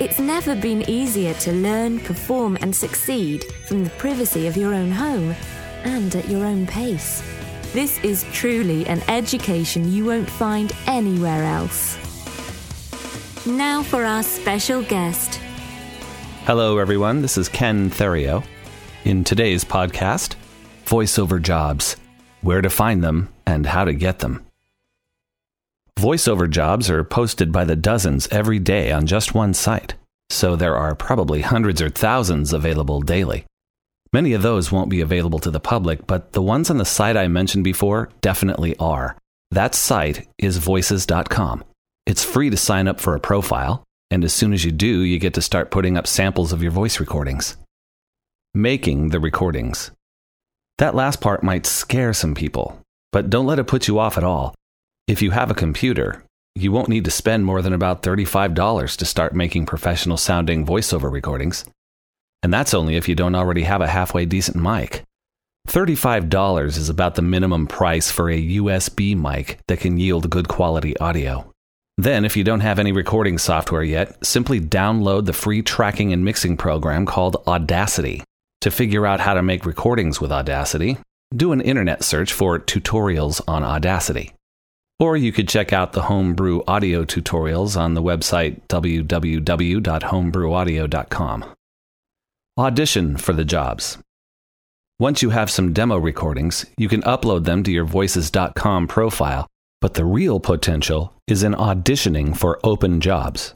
It's never been easier to learn, perform, and succeed from the privacy of your own home and at your own pace. This is truly an education you won't find anywhere else. Now for our special guest. Hello, everyone. This is Ken Theriot. In today's podcast, voiceover jobs, where to find them, and how to get them. Voiceover jobs are posted by the dozens every day on just one site, so there are probably hundreds or thousands available daily. Many of those won't be available to the public, but the ones on the site I mentioned before definitely are. That site is voices.com. It's free to sign up for a profile, and as soon as you do, you get to start putting up samples of your voice recordings. Making the recordings. That last part might scare some people, but don't let it put you off at all. If you have a computer, you won't need to spend more than about $35 to start making professional sounding voiceover recordings. And that's only if you don't already have a halfway decent mic. $35 is about the minimum price for a USB mic that can yield good quality audio. Then, if you don't have any recording software yet, simply download the free tracking and mixing program called Audacity. To figure out how to make recordings with Audacity, do an internet search for tutorials on Audacity. Or you could check out the Homebrew audio tutorials on the website www.homebrewaudio.com. Audition for the jobs. Once you have some demo recordings, you can upload them to your voices.com profile, but the real potential is in auditioning for open jobs.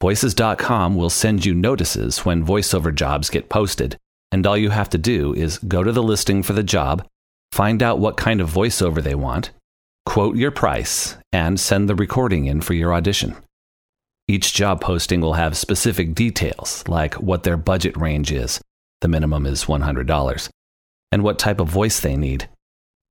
Voices.com will send you notices when voiceover jobs get posted, and all you have to do is go to the listing for the job, find out what kind of voiceover they want, quote your price, and send the recording in for your audition. Each job posting will have specific details, like what their budget range is the minimum is $100 and what type of voice they need.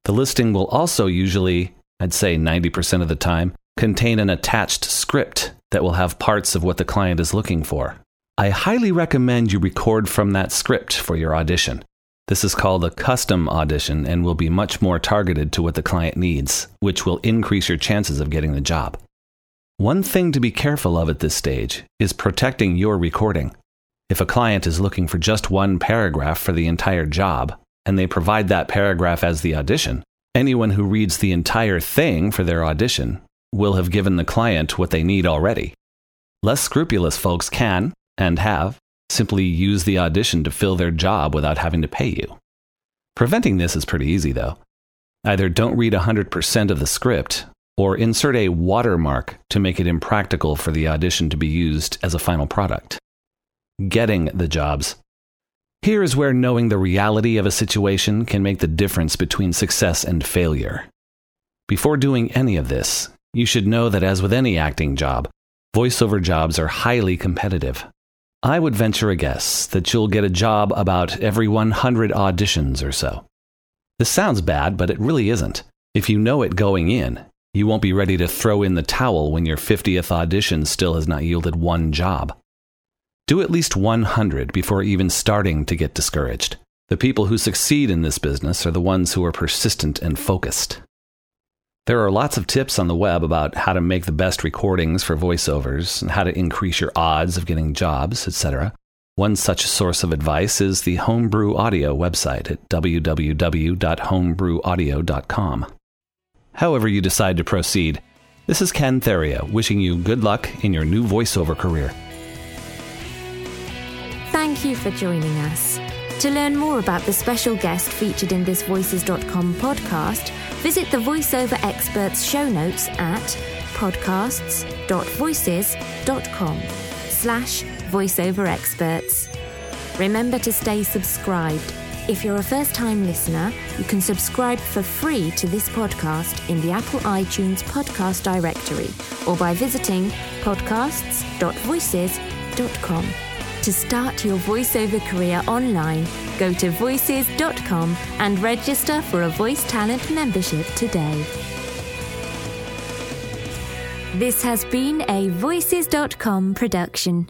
The listing will also usually, I'd say 90% of the time, contain an attached script that will have parts of what the client is looking for. I highly recommend you record from that script for your audition. This is called a custom audition and will be much more targeted to what the client needs, which will increase your chances of getting the job. One thing to be careful of at this stage is protecting your recording. If a client is looking for just one paragraph for the entire job, and they provide that paragraph as the audition, anyone who reads the entire thing for their audition will have given the client what they need already. Less scrupulous folks can, and have, simply use the audition to fill their job without having to pay you. Preventing this is pretty easy, though. Either don't read 100% of the script, or insert a watermark to make it impractical for the audition to be used as a final product. Getting the jobs. Here is where knowing the reality of a situation can make the difference between success and failure. Before doing any of this, you should know that, as with any acting job, voiceover jobs are highly competitive. I would venture a guess that you'll get a job about every 100 auditions or so. This sounds bad, but it really isn't. If you know it going in, you won't be ready to throw in the towel when your 50th audition still has not yielded one job. Do at least 100 before even starting to get discouraged. The people who succeed in this business are the ones who are persistent and focused. There are lots of tips on the web about how to make the best recordings for voiceovers and how to increase your odds of getting jobs, etc. One such source of advice is the Homebrew Audio website at www.homebrewaudio.com. However, you decide to proceed, this is Ken Theriot wishing you good luck in your new voiceover career. Thank you for joining us. To learn more about the special guest featured in this Voices.com podcast, visit the VoiceOver Experts show notes at podcasts.voices.com slash voiceover experts. Remember to stay subscribed. If you're a first time listener, you can subscribe for free to this podcast in the Apple iTunes podcast directory or by visiting podcasts.voices.com. To start your voiceover career online, go to voices.com and register for a Voice Talent membership today. This has been a Voices.com production.